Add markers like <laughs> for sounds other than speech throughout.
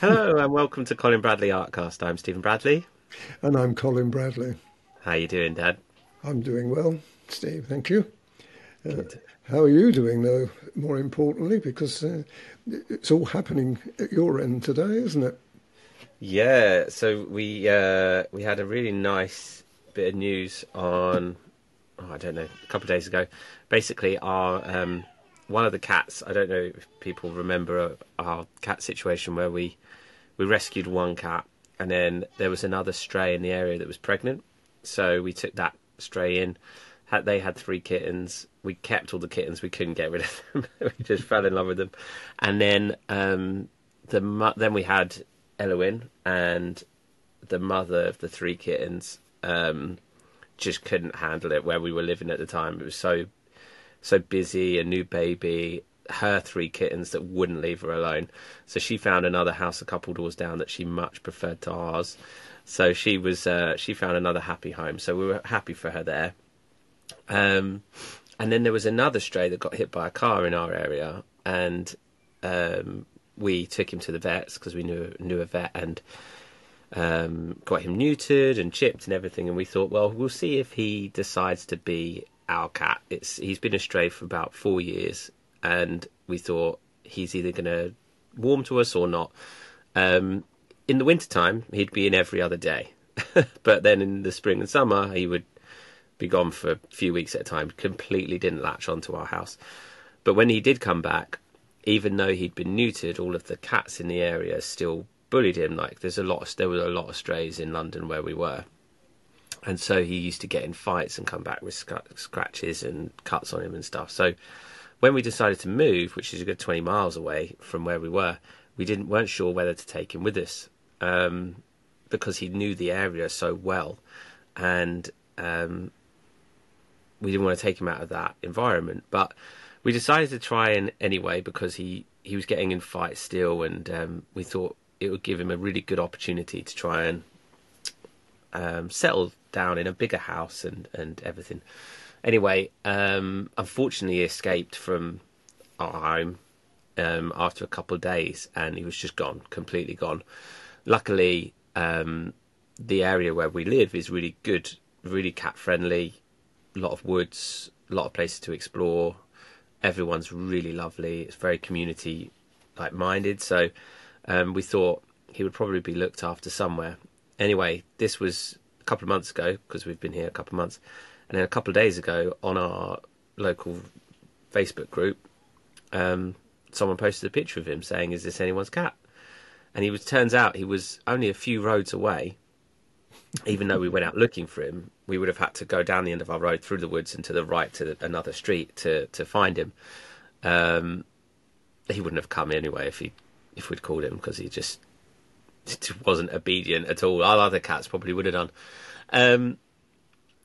Hello and welcome to Colin Bradley Artcast. I'm Stephen Bradley. And I'm Colin Bradley. How are you doing, Dad? I'm doing well, Steve. Thank you. Uh, how are you doing, though? More importantly, because uh, it's all happening at your end today, isn't it? Yeah. So we uh, we had a really nice bit of news on oh, I don't know a couple of days ago. Basically, our um, one of the cats. I don't know if people remember our cat situation where we we rescued one cat and then there was another stray in the area that was pregnant. So we took that stray in. Had, they had three kittens. We kept all the kittens. We couldn't get rid of them. <laughs> we just fell in love with them. And then um, the then we had Elowen and the mother of the three kittens um, just couldn't handle it where we were living at the time. It was so so busy, a new baby, her three kittens that wouldn't leave her alone. So she found another house a couple doors down that she much preferred to ours. So she was uh, she found another happy home. So we were happy for her there. Um, and then there was another stray that got hit by a car in our area, and um, we took him to the vets because we knew knew a vet and um, got him neutered and chipped and everything. And we thought, well, we'll see if he decides to be our cat. It's he's been a stray for about four years, and we thought he's either going to warm to us or not. Um, in the wintertime, he'd be in every other day, <laughs> but then in the spring and summer, he would be gone for a few weeks at a time. Completely didn't latch onto our house. But when he did come back, even though he'd been neutered, all of the cats in the area still bullied him. Like there's a lot, of, there were a lot of strays in London where we were, and so he used to get in fights and come back with sc- scratches and cuts on him and stuff. So when we decided to move, which is a good 20 miles away from where we were, we didn't weren't sure whether to take him with us um, because he knew the area so well, and um, we didn't want to take him out of that environment. But we decided to try and anyway because he he was getting in fights still, and um, we thought it would give him a really good opportunity to try and um, settle down in a bigger house and and everything. Anyway, um, unfortunately, he escaped from our home um, after a couple of days, and he was just gone, completely gone. Luckily, um, the area where we live is really good, really cat friendly. A lot of woods, a lot of places to explore. Everyone's really lovely. It's very community like minded. So um, we thought he would probably be looked after somewhere. Anyway, this was a couple of months ago because we've been here a couple of months and then a couple of days ago, on our local Facebook group, um, someone posted a picture of him saying, "Is this anyone's cat?" And he was. Turns out he was only a few roads away. Even though we went out looking for him, we would have had to go down the end of our road through the woods and to the right to another street to to find him. Um, he wouldn't have come anyway if he if we'd called him because he just, <laughs> just wasn't obedient at all. Our other cats probably would have done. Um,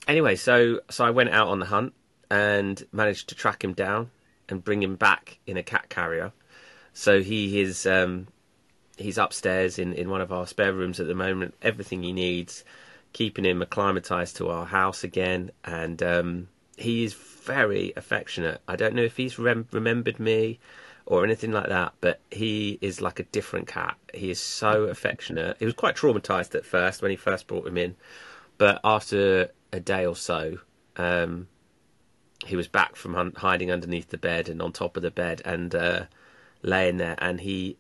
anyway, so so I went out on the hunt and managed to track him down and bring him back in a cat carrier. So he is um, he's upstairs in, in one of our spare rooms at the moment. Everything he needs, keeping him acclimatized to our house again, and um, he is very affectionate. I don't know if he's rem- remembered me or anything like that, but he is like a different cat. He is so affectionate. He was quite traumatized at first when he first brought him in, but after a day or so, um, he was back from hiding underneath the bed and on top of the bed and uh, laying there, and he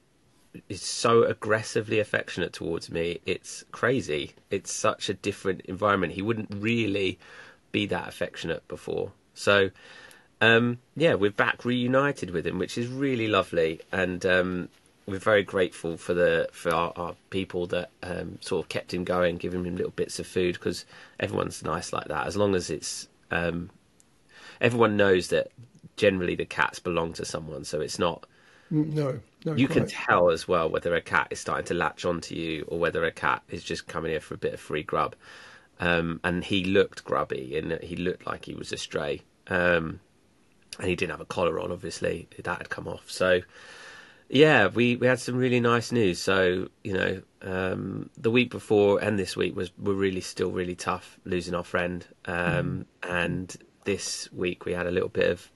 is so aggressively affectionate towards me. It's crazy. It's such a different environment. He wouldn't really be that affectionate before. So, um, yeah, we're back reunited with him, which is really lovely, and um, we're very grateful for the for our, our people that um, sort of kept him going, giving him little bits of food because everyone's nice like that. As long as it's um, everyone knows that generally the cats belong to someone, so it's not. Mm, no, no you quite. can tell as well whether a cat is starting to latch onto you or whether a cat is just coming here for a bit of free grub. Um, and he looked grubby and he looked like he was a stray. Um, and he didn't have a collar on, obviously. That had come off. So, yeah, we, we had some really nice news. So you know, um, the week before and this week was were really still really tough losing our friend. Um, mm. And this week we had a little bit of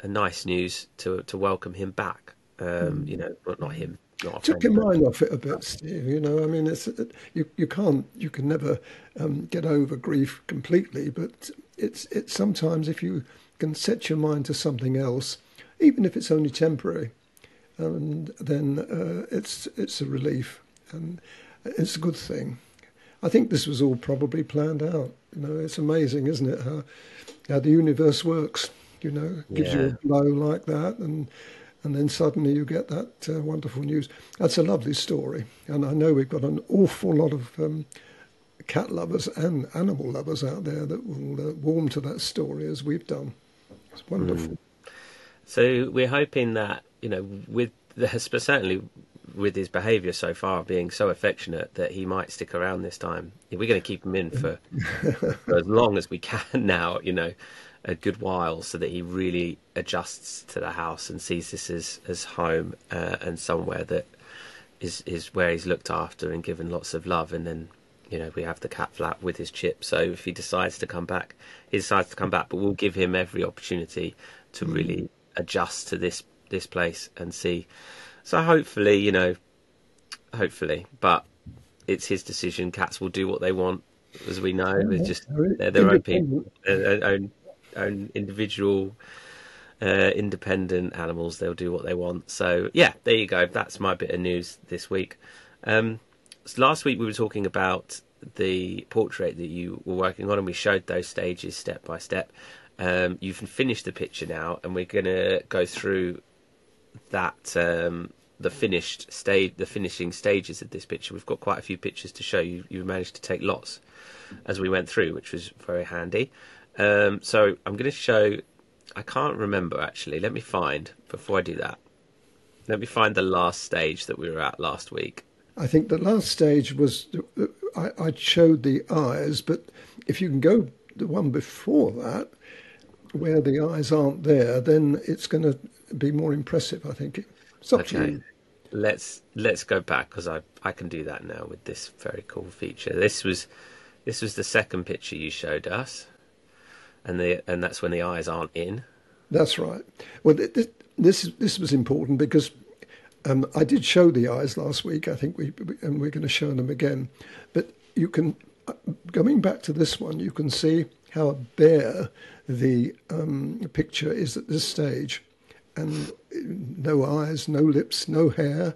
a nice news to to welcome him back. Um, mm. You know, not, not him, took your mind off it a bit, Steve. You know, I mean, it's you you can't you can never um, get over grief completely, but it's it's sometimes if you can set your mind to something else, even if it's only temporary, and then uh, it's it's a relief and it's a good thing. I think this was all probably planned out. You know, it's amazing, isn't it, how how the universe works. You know, gives yeah. you a blow like that, and and then suddenly you get that uh, wonderful news. That's a lovely story, and I know we've got an awful lot of um, cat lovers and animal lovers out there that will uh, warm to that story as we've done. It's wonderful. Mm. So we're hoping that you know, with the, certainly with his behaviour so far being so affectionate that he might stick around this time. We're going to keep him in for, <laughs> for as long as we can now. You know a good while so that he really adjusts to the house and sees this as as home uh, and somewhere that is is where he's looked after and given lots of love and then you know we have the cat flap with his chip so if he decides to come back he decides to come back but we'll give him every opportunity to really adjust to this this place and see so hopefully you know hopefully but it's his decision cats will do what they want as we know they're just they're their own people their own own individual, uh, independent animals. They'll do what they want. So yeah, there you go. That's my bit of news this week. Um, so last week we were talking about the portrait that you were working on, and we showed those stages step by step. Um, you've finished the picture now, and we're going to go through that um, the finished stage, the finishing stages of this picture. We've got quite a few pictures to show you. You managed to take lots as we went through, which was very handy. Um, so I'm going to show. I can't remember actually. Let me find before I do that. Let me find the last stage that we were at last week. I think the last stage was I, I showed the eyes, but if you can go the one before that, where the eyes aren't there, then it's going to be more impressive. I think. It's up okay. to you. Let's let's go back because I I can do that now with this very cool feature. This was this was the second picture you showed us and the and that's when the eyes aren't in. That's right. Well, this this, this was important because um, I did show the eyes last week. I think we and we're going to show them again. But you can uh, going back to this one, you can see how bare the um, picture is at this stage, and no eyes, no lips, no hair.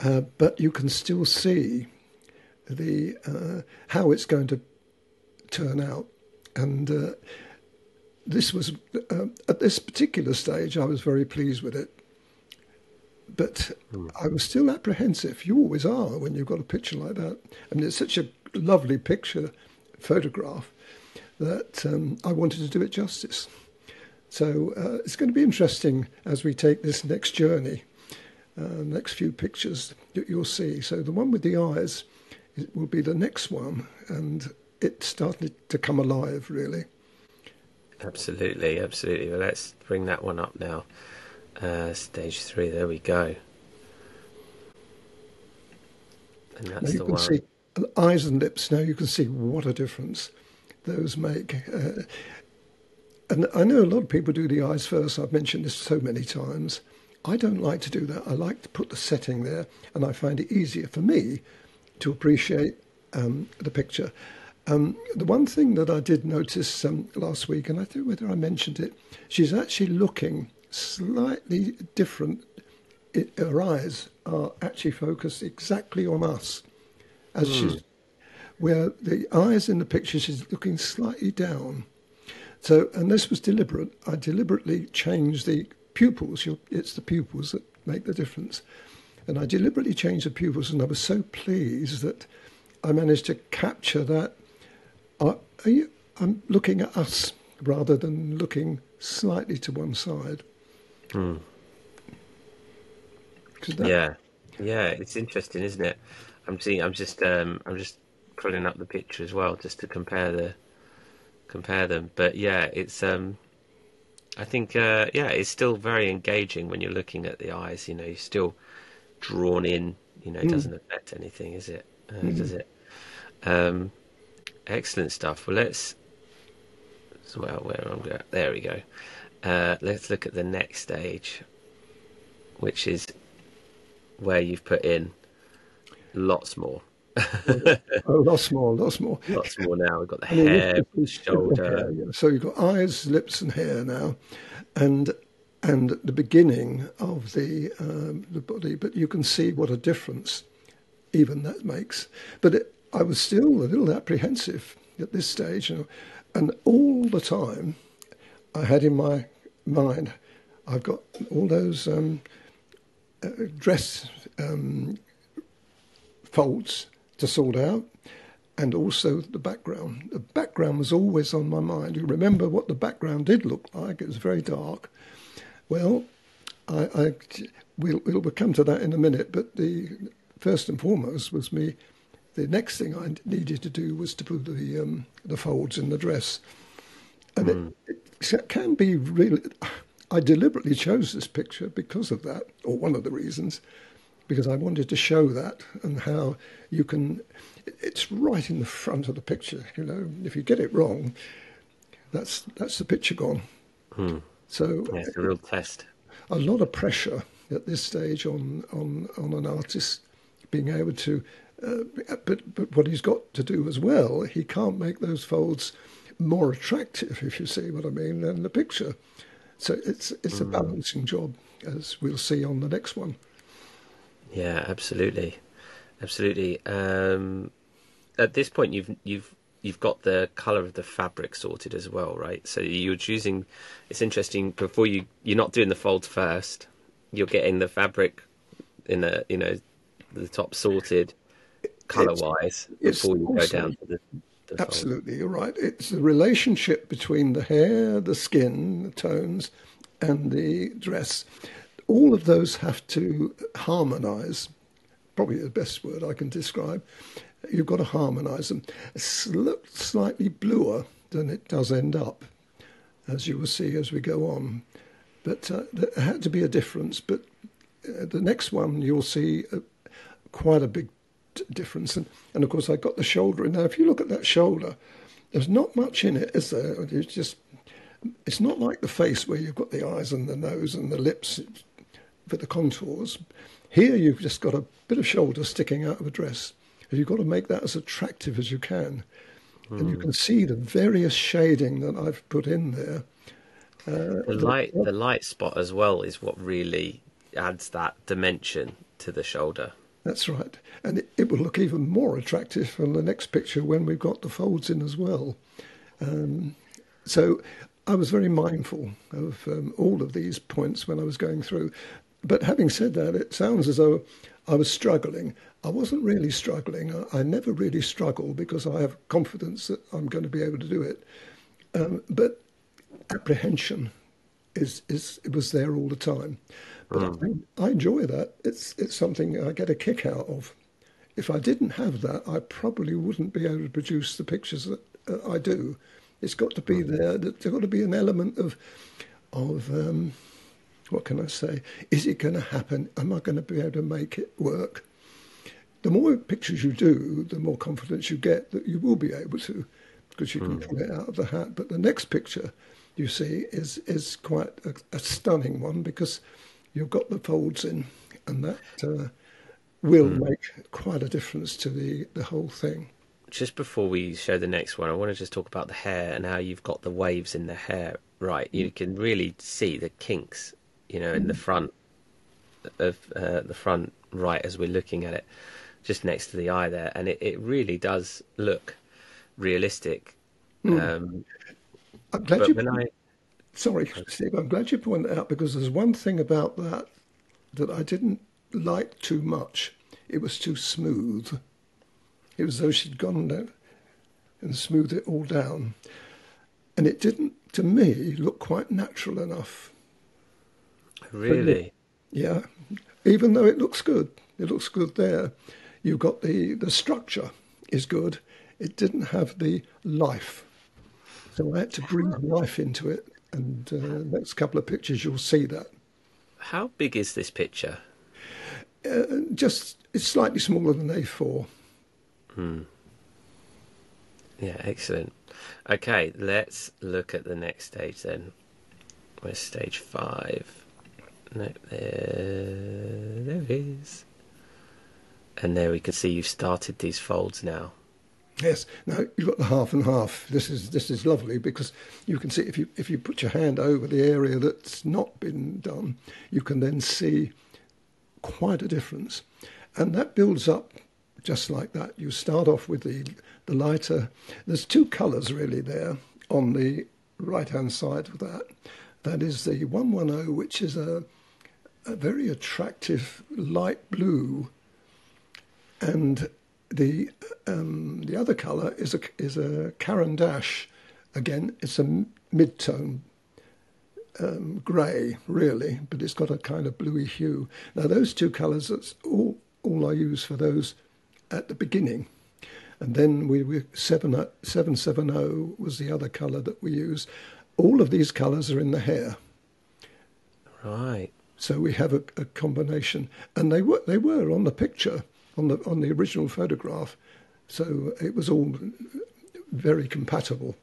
Uh, but you can still see the uh, how it's going to turn out and uh, this was uh, at this particular stage, I was very pleased with it. But mm. I was still apprehensive. You always are when you've got a picture like that. I mean, it's such a lovely picture, photograph, that um, I wanted to do it justice. So uh, it's going to be interesting as we take this next journey, uh, next few pictures that you'll see. So the one with the eyes will be the next one, and it started to come alive, really. Absolutely, absolutely. Well, let's bring that one up now. Uh, stage three, there we go. And that's now you the can one. see eyes and lips. Now you can see what a difference those make. Uh, and I know a lot of people do the eyes first. I've mentioned this so many times. I don't like to do that. I like to put the setting there, and I find it easier for me to appreciate um, the picture. Um, the one thing that I did notice um, last week, and I don't know whether I mentioned it, she's actually looking slightly different. It, her eyes are actually focused exactly on us, as mm. she's where the eyes in the picture she's looking slightly down. So, and this was deliberate. I deliberately changed the pupils. It's the pupils that make the difference, and I deliberately changed the pupils, and I was so pleased that I managed to capture that you, I'm looking at us rather than looking slightly to one side. Hmm. That... Yeah, yeah, it's interesting, isn't it? I'm seeing. I'm just. Um, I'm just pulling up the picture as well, just to compare the compare them. But yeah, it's. Um, I think. Uh, yeah, it's still very engaging when you're looking at the eyes. You know, you're still drawn in. You know, it mm. doesn't affect anything, is it? Uh, mm. Does it? Um, Excellent stuff. Well, let's. Well, where I'm going. There we go. Uh, let's look at the next stage, which is where you've put in lots more. Oh, lots more, lots more. Lots more now. We've got the hair, this- shoulder. hair, yeah. So you've got eyes, lips, and hair now, and and the beginning of the um, the body. But you can see what a difference even that makes. But it, I was still a little apprehensive at this stage, you know, and all the time I had in my mind, I've got all those um, uh, dress um, folds to sort out, and also the background. The background was always on my mind. You remember what the background did look like? It was very dark. Well, I, I we'll, we'll come to that in a minute. But the first and foremost was me. The next thing I needed to do was to put the um, the folds in the dress, and it, it can be really. I deliberately chose this picture because of that, or one of the reasons, because I wanted to show that and how you can. It's right in the front of the picture. You know, if you get it wrong, that's that's the picture gone. So Yeah, it's a real test. a lot of pressure at this stage on on on an artist being able to. Uh, but but what he's got to do as well, he can't make those folds more attractive, if you see what I mean, than the picture. So it's it's a balancing job, as we'll see on the next one. Yeah, absolutely, absolutely. Um, at this point, you've you've you've got the color of the fabric sorted as well, right? So you're choosing. It's interesting. Before you, you're not doing the folds first. You're getting the fabric in a you know the top sorted color wise before you go down to the. the fold. Absolutely, you're right. It's the relationship between the hair, the skin, the tones, and the dress. All of those have to harmonise. Probably the best word I can describe. You've got to harmonise them. It's look slightly bluer than it does end up, as you will see as we go on. But uh, there had to be a difference. But uh, the next one you'll see uh, quite a big difference. And, and of course, I got the shoulder in. Now, if you look at that shoulder, there's not much in it, is there? It's just, it's not like the face where you've got the eyes and the nose and the lips for the contours. Here, you've just got a bit of shoulder sticking out of a dress. And you've got to make that as attractive as you can. And you can see the various shading that I've put in there. Uh, The light, the light spot as well is what really adds that dimension to the shoulder. That's right. And it, it will look even more attractive from the next picture when we've got the folds in as well. Um, so I was very mindful of um, all of these points when I was going through. But having said that, it sounds as though I was struggling. I wasn't really struggling. I, I never really struggle because I have confidence that I'm going to be able to do it. Um, but apprehension is, is it was there all the time. But I, I enjoy that. It's it's something I get a kick out of. If I didn't have that, I probably wouldn't be able to produce the pictures that uh, I do. It's got to be there. There's got to be an element of of um, what can I say? Is it going to happen? Am I going to be able to make it work? The more pictures you do, the more confidence you get that you will be able to, because you can hmm. pull it out of the hat. But the next picture you see is is quite a, a stunning one because you've got the folds in, and that uh, will hmm. make quite a difference to the the whole thing. Just before we show the next one, I want to just talk about the hair and how you've got the waves in the hair. Right, you hmm. can really see the kinks, you know, in the front of uh, the front right as we're looking at it, just next to the eye there, and it, it really does look realistic. Um, I'm glad you I Sorry, Steve, I'm glad you pointed that out because there's one thing about that that I didn't like too much. It was too smooth. It was as though she'd gone there and smoothed it all down. And it didn't, to me, look quite natural enough. Really, Yeah, even though it looks good, it looks good there. You've got the, the structure is good. It didn't have the life. So I had to breathe life into it. And uh, next couple of pictures, you'll see that. how big is this picture? Uh, just it's slightly smaller than A4. Hmm. Yeah, excellent. Okay, let's look at the next stage then. Where's stage five? No, there, there it is. And there we can see you've started these folds now. Yes. Now you've got the half and half. This is this is lovely because you can see if you if you put your hand over the area that's not been done, you can then see quite a difference, and that builds up just like that. You start off with the the lighter. There's two colours really there on the right hand side of that. That is the 110, which is a a very attractive light blue, and the um, the other colour is a is a Caran d'Ache. Again, it's a mid-tone um, grey, really, but it's got a kind of bluey hue. Now, those two colours, that's all all I use for those at the beginning. And then we were 7, 770 was the other colour that we use. All of these colours are in the hair. Right. So we have a, a combination, and they were they were on the picture on the on the original photograph, so it was all very compatible.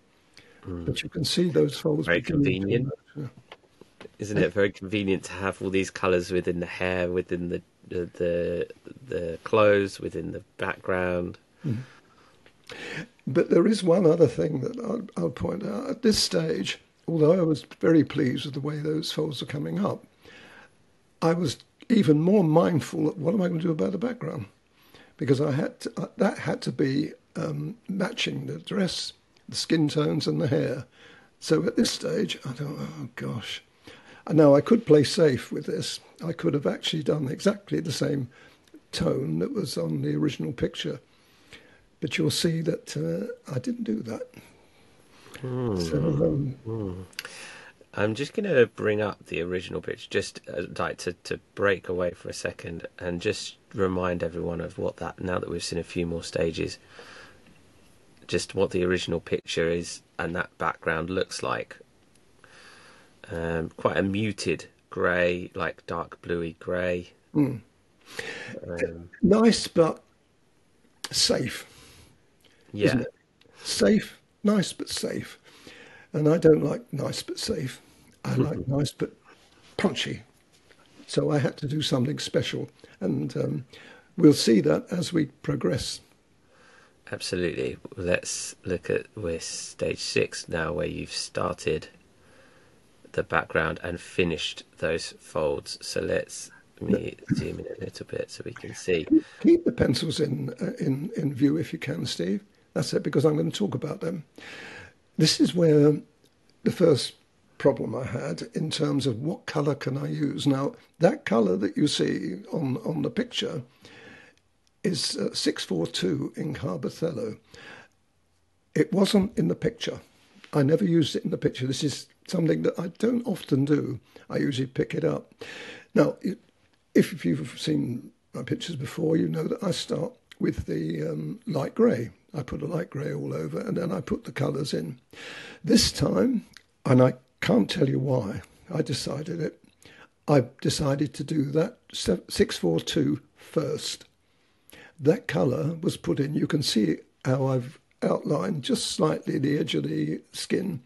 Mm. But you can see those folds. Very convenient, yeah. isn't it? Very convenient to have all these colours within the hair, within the the the, the clothes, within the background. Mm. But there is one other thing that I'll, I'll point out at this stage. Although I was very pleased with the way those folds are coming up, I was even more mindful of what am I going to do about the background because I had to, uh, that had to be um, matching the dress, the skin tones, and the hair. So at this stage, I thought, oh gosh. And now I could play safe with this. I could have actually done exactly the same tone that was on the original picture. But you'll see that uh, I didn't do that. Mm. So, um, mm. I'm just going to bring up the original pitch, just uh, like to, to break away for a second and just remind everyone of what that, now that we've seen a few more stages, just what the original picture is and that background looks like. Um, quite a muted grey, like dark bluey grey. Mm. Um, nice, but safe. Yeah. Safe, nice, but safe. And I don't like nice but safe. I like nice but punchy. So I had to do something special. And um, we'll see that as we progress. Absolutely. Let's look at with stage six now, where you've started the background and finished those folds. So let's me zoom in a little bit so we can see. Keep the pencils in uh, in in view if you can, Steve. That's it, because I'm going to talk about them. This is where the first problem I had in terms of what colour can I use. Now, that colour that you see on, on the picture is uh, 642 in Carbothello. It wasn't in the picture. I never used it in the picture. This is something that I don't often do. I usually pick it up. Now, if you've seen my pictures before, you know that I start with the um, light grey. I put a light grey all over and then I put the colours in. This time, and I can't tell you why, I decided it. I decided to do that 642 first. That colour was put in. You can see how I've outlined just slightly the edge of the skin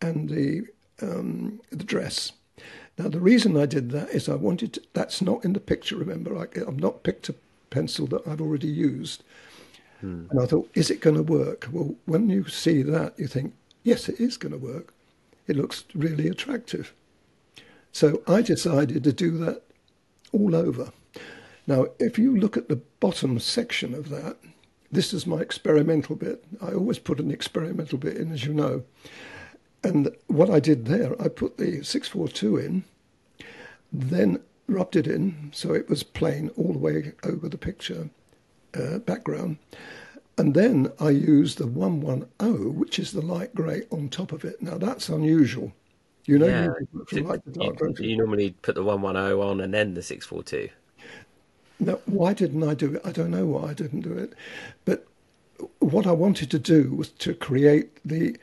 and the um, the dress. Now the reason I did that is I wanted to, that's not in the picture. Remember, I, I've not picked a pencil that I've already used. Hmm. And I thought, is it going to work? Well, when you see that, you think, yes, it is going to work. It looks really attractive. So I decided to do that all over. Now, if you look at the bottom section of that, this is my experimental bit. I always put an experimental bit in, as you know. And what I did there, I put the 642 in, then rubbed it in so it was plain all the way over the picture uh, background. And then I used the 110, which is the light grey, on top of it. Now that's unusual. You know, yeah. you, light you, you normally put the 110 on and then the 642. Now, why didn't I do it? I don't know why I didn't do it. But what I wanted to do was to create the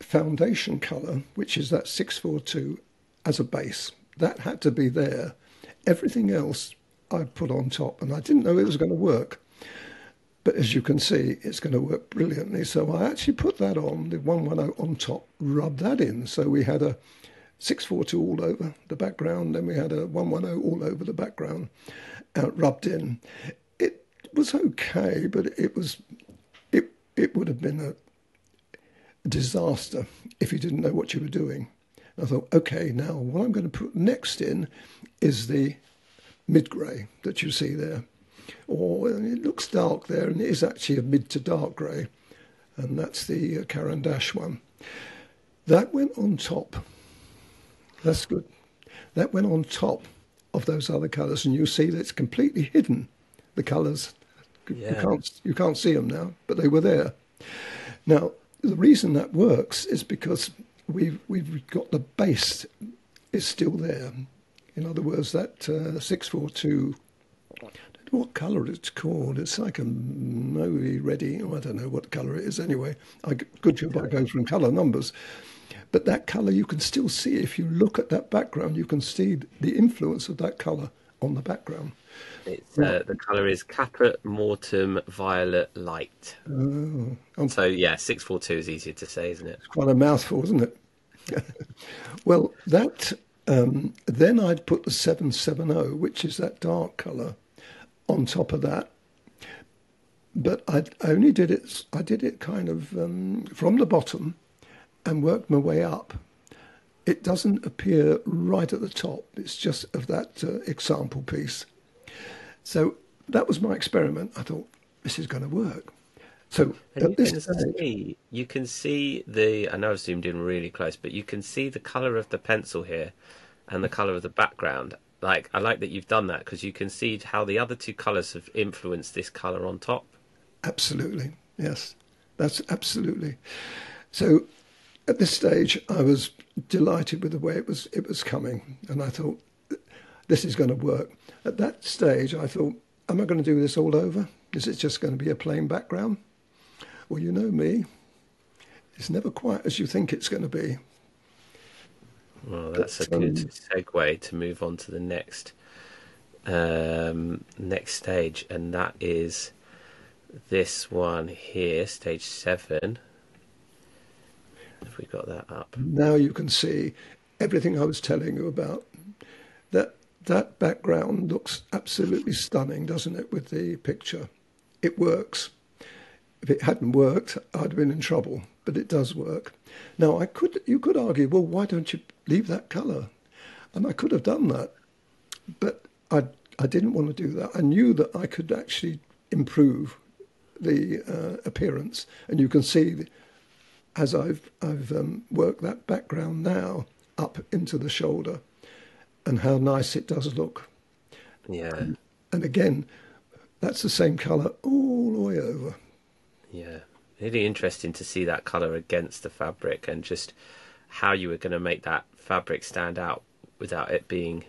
foundation colour, which is that 642, as a base. That had to be there. Everything else I put on top, and I didn't know it was going to work. But as you can see, it's going to work brilliantly. So I actually put that on, the 110 on top, rubbed that in. So we had a, 642 all over the background, then we had a 110 all over the background, uh, rubbed in. It was okay, but it was it it would have been a disaster if you didn't know what you were doing. I thought, okay, now what I'm going to put next in is the mid grey that you see there. Or it looks dark there, and it is actually a mid to dark grey, and that's the uh, Caran d'Ache one. That went on top. That's good. That went on top of those other colours, and you see that it's completely hidden. The colours, Yeah. you can't you can't see them now, but they were there. Now the reason that works is because we've we've got the base is still there. In other words, that uh, six four two. What colour it's called? It's like a Moe ready. Oh, I don't know what colour it is anyway. I, good job I go from colour numbers. But that colour you can still see if you look at that background. You can see the influence of that colour on the background. It's, uh, the colour is Caput Mortuum Violet Light. Oh, So yeah, six four two is easier to say, isn't it? It's quite a mouthful, isn't it? <laughs> well, that um, then I'd put the seven seven zero, which is that dark colour, on top of that. But I only did it. I did it kind of um, from the bottom, and worked my way up. It doesn't appear right at the top. It's just of that uh, example piece. So that was my experiment. I thought this is going to work. So And you can stage, see, you can see the. I know I've zoomed in really close, but you can see the color of the pencil here, and the color of the background. Like I like that you've done that because you can see how the other two colors have influenced this color on top. Absolutely, yes, that's absolutely. So, at this stage, I was delighted with the way it was it was coming, and I thought this is going to work. At that stage, I thought, am I going to do this all over? Is it just going to be a plain background? Well, you know me, it's never quite as you think it's going to be. Well, that's a good um, segue to move on to the next um, next stage, and that is this one here, stage seven. Have we got that up? Now you can see everything I was telling you about. That that background looks absolutely stunning, doesn't it, with the picture? It works. If it hadn't worked, I'd have been in trouble, but it does work. Now I could you could argue, well, why don't you leave that colour? And I could have done that, but I I didn't want to do that. I knew that I could actually improve the uh, appearance, and you can see as I've I've um, worked that background now up into the shoulder, and how nice it does look. Yeah, And again, that's the same colour all the way over. Yeah. Really interesting to see that color against the fabric and just how you were going to make that fabric stand out without it being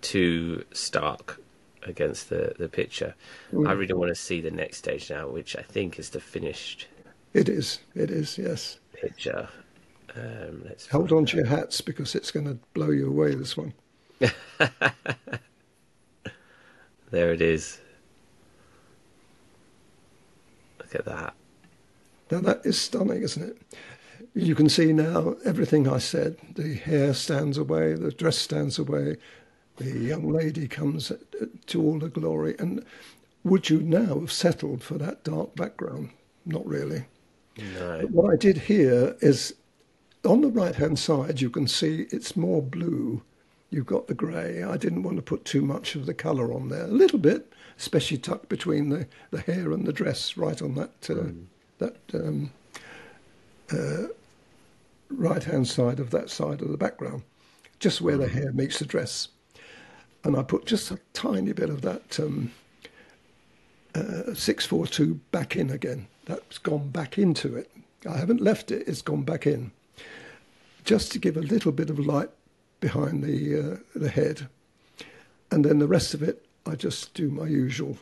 too stark against the the picture. I really want to see the next stage now, which I think is the finished It is, it is, yes. picture. Um, let's Hold on to your hats because it's going to blow you away. This one. <laughs> There it is. Look at that. Now that is stunning, isn't it? You can see now everything I said. The hair stands away, the dress stands away, the young lady comes to all the glory. And would you now have settled for that dark background? Not really. No. But what I did here is on the right hand side, you can see it's more blue. You've got the grey. I didn't want to put too much of the colour on there. A little bit, especially tucked between the, the hair and the dress, right on that uh, that um, uh, right hand side of that side of the background, just where the hair meets the dress. And I put just a tiny bit of that um, uh, 642 back in again. That's gone back into it. I haven't left it, it's gone back in. Just to give a little bit of light behind the, uh, the head. And then the rest of it, I just do my usual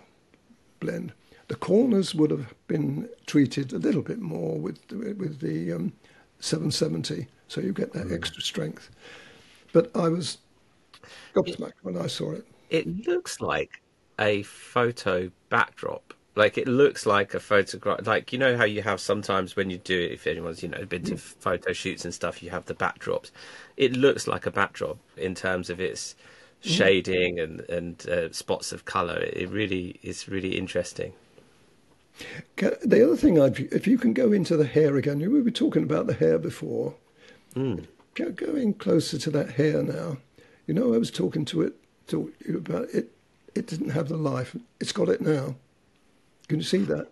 blend. The corners would have been treated a little bit more with, with the um, 770, so you get that extra strength. But I was gobsmacked when I saw it. It looks like a photo backdrop Like it looks like a photograph. Like you know how you have sometimes when you do it. If anyone's you know been to photo shoots and stuff, you have the backdrops. It looks like a backdrop in terms of its shading and and uh, spots of color. It really is really interesting. The other thing, I'd, if you can go into the hair again, we were talking about the hair before. Mm. Go, go in closer to that hair now. You know, I was talking to it, to you about it. It didn't have the life. It's got it now. Can you see that?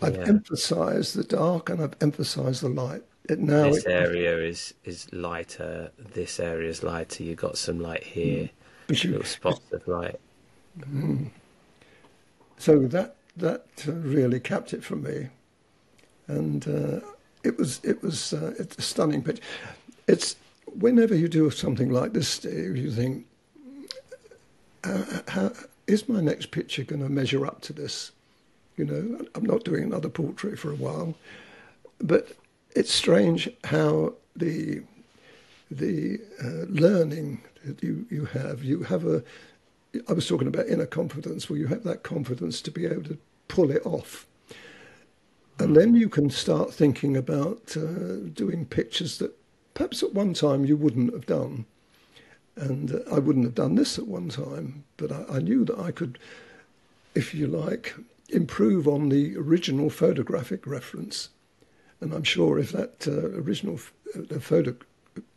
I've Yeah. emphasised the dark and I've emphasised the light. It now. this it- area is is lighter. This area is lighter. You've got some light here, but you- little spots of light. so that that uh, really capped it for me, and uh, it was it was uh, it's a stunning picture. It's whenever you do something like this, Steve, you think, uh, how, is my next picture going to measure up to this? You know, I'm not doing another portrait for a while, but it's strange how the the uh, learning that you, you have, you have a, I was talking about inner confidence, where you have that confidence to be able to pull it off. And then you can start thinking about uh, doing pictures that perhaps at one time you wouldn't have done. And uh, I wouldn't have done this at one time, but I, I knew that I could, if you like, improve on the original photographic reference. And I'm sure if that uh, original f- uh, photo,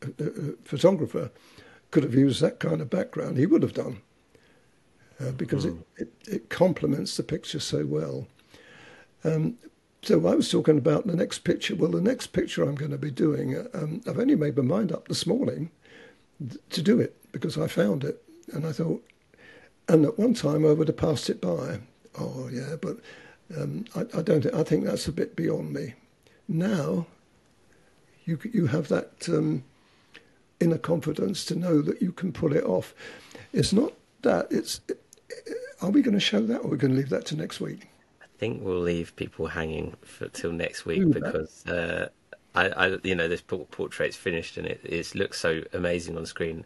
uh, uh, photographer could have used that kind of background, he would have done. Uh, because it, it, it complements the picture so well. Um, so I was talking about the next picture. Well, the next picture I'm going to be doing, um, I've only made my mind up this morning to do it because I found it. And I thought, and at one time I would have passed it by. Oh, yeah, but um, I, I don't think, I think that's a bit beyond me. Now, you, you have that um, inner confidence to know that you can pull it off. It's not that, it's, are we going to show that or are we going to leave that to next week? I think we'll leave people hanging for till next week because uh, I, I, you know, this portrait's finished and it, it looks so amazing on screen,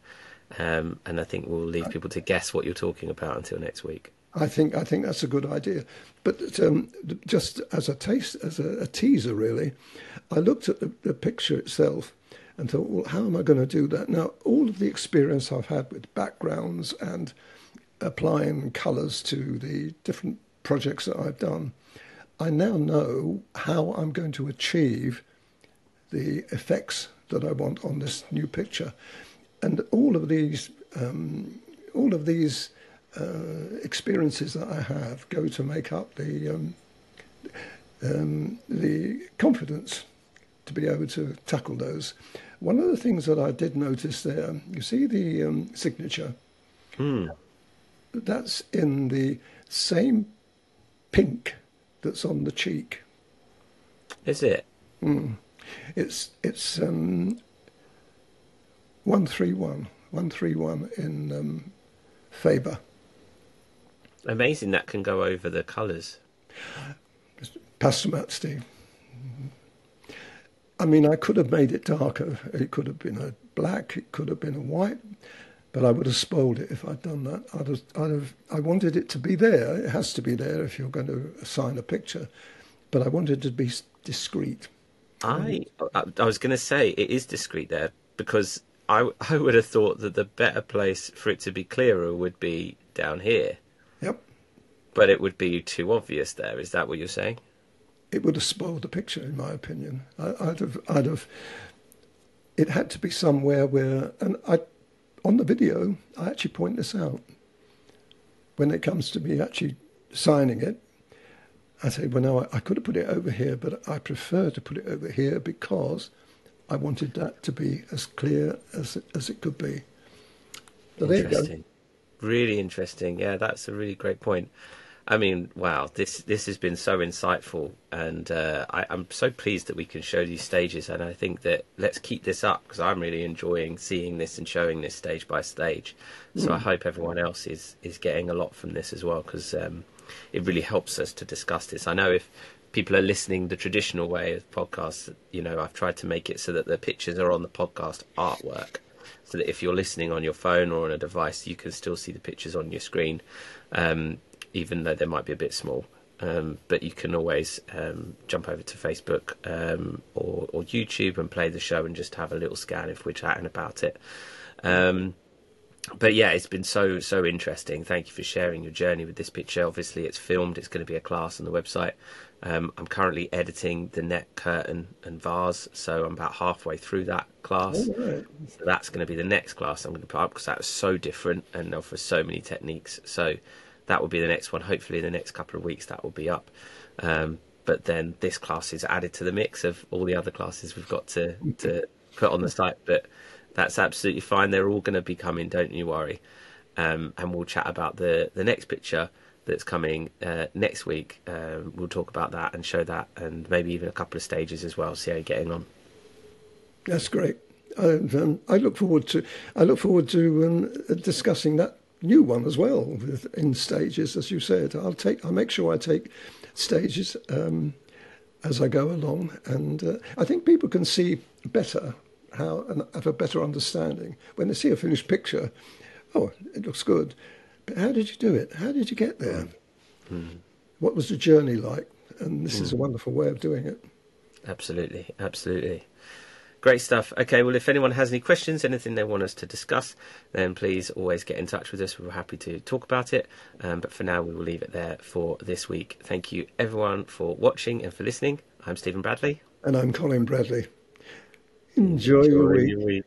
um, and I think we'll leave people to guess what you're talking about until next week. I think I think that's a good idea. But um, just as a taste, as a, a teaser, really, I looked at the, the picture itself and thought, well, how am I going to do that? Now, all of the experience I've had with backgrounds and applying colours to the different projects that I've done, I now know how I'm going to achieve the effects that I want on this new picture, and all of these, um, all of these uh, experiences that I have go to make up the um, um, the confidence to be able to tackle those. One of the things that I did notice there, you see the um, signature, Hmm. that's in the same pink that's on the cheek. Is it? It's it's um, one three one one three one in um, Faber. Amazing that can go over the colours. Pass them out, Steve. I mean, I could have made it darker. It could have been a black. It could have been a white. But I would have spoiled it if I'd done that. I'd have, I'd have, I wanted it to be there. It has to be there if you're going to assign a picture. But I wanted it to be discreet. I, I, was going to say it is discreet there because I, I would have thought that the better place for it to be clearer would be down here. But it would be too obvious there. Is that what you're saying? It would have spoiled the picture, in my opinion. I, I'd have, I'd have. It had to be somewhere where, and I, on the video, I actually point this out. When it comes to me actually signing it, I say, well, no, I, I could have put it over here, but I prefer to put it over here because I wanted that to be as clear as it, as it could be. So there you go. interesting. Really interesting. Yeah, that's a really great point. I mean, wow, this this has been so insightful, and uh, I, I'm so pleased that we can show these stages. And I think that let's keep this up because I'm really enjoying seeing this and showing this stage by stage. So I hope everyone else is is getting a lot from this as well because um, it really helps us to discuss this. I know if people are listening the traditional way of podcasts, you know, I've tried to make it so that the pictures are on the podcast artwork so that if you're listening on your phone or on a device, you can still see the pictures on your screen, um, even though they might be a bit small. Um, but you can always um, jump over to Facebook um, or, or, YouTube and play the show and just have a little scan if we're chatting about it. Um, but yeah, it's been so so interesting. Thank you for sharing your journey with this picture. Obviously, it's filmed. It's going to be a class on the website. Um, I'm currently editing the net curtain and vase, so I'm about halfway through that class. right. So that's going to be the next class I'm going to put up because that was so different and offers so many techniques. So that will be the next one. Hopefully, in the next couple of weeks, that will be up. Um, but then this class is added to the mix of all the other classes we've got to to put on the site. But that's absolutely fine. They're all going to be coming. Don't you worry. Um, and we'll chat about the the next picture that's coming uh, next week. Um, we'll talk about that and show that, and maybe even a couple of stages as well. See how you're getting on. That's great. And, um, I look forward to I look forward to um, discussing that new one as well with, in stages, as you said. I'll take I'll make sure I take stages um, as I go along, and uh, I think people can see better how and have a better understanding when they see a finished picture. Oh, it looks good, but how did you do it? How did you get there? Mm. What was the journey like? And this mm. is a wonderful way of doing it. Absolutely, absolutely. Great stuff. Okay, well, if anyone has any questions, anything they want us to discuss, then please always get in touch with us. We're happy to talk about it. Um, but for now, we will leave it there for this week. Thank you, everyone, for watching and for listening. I'm Stephen Bradley. And I'm Colin Bradley. Enjoy, Enjoy your week. Your week.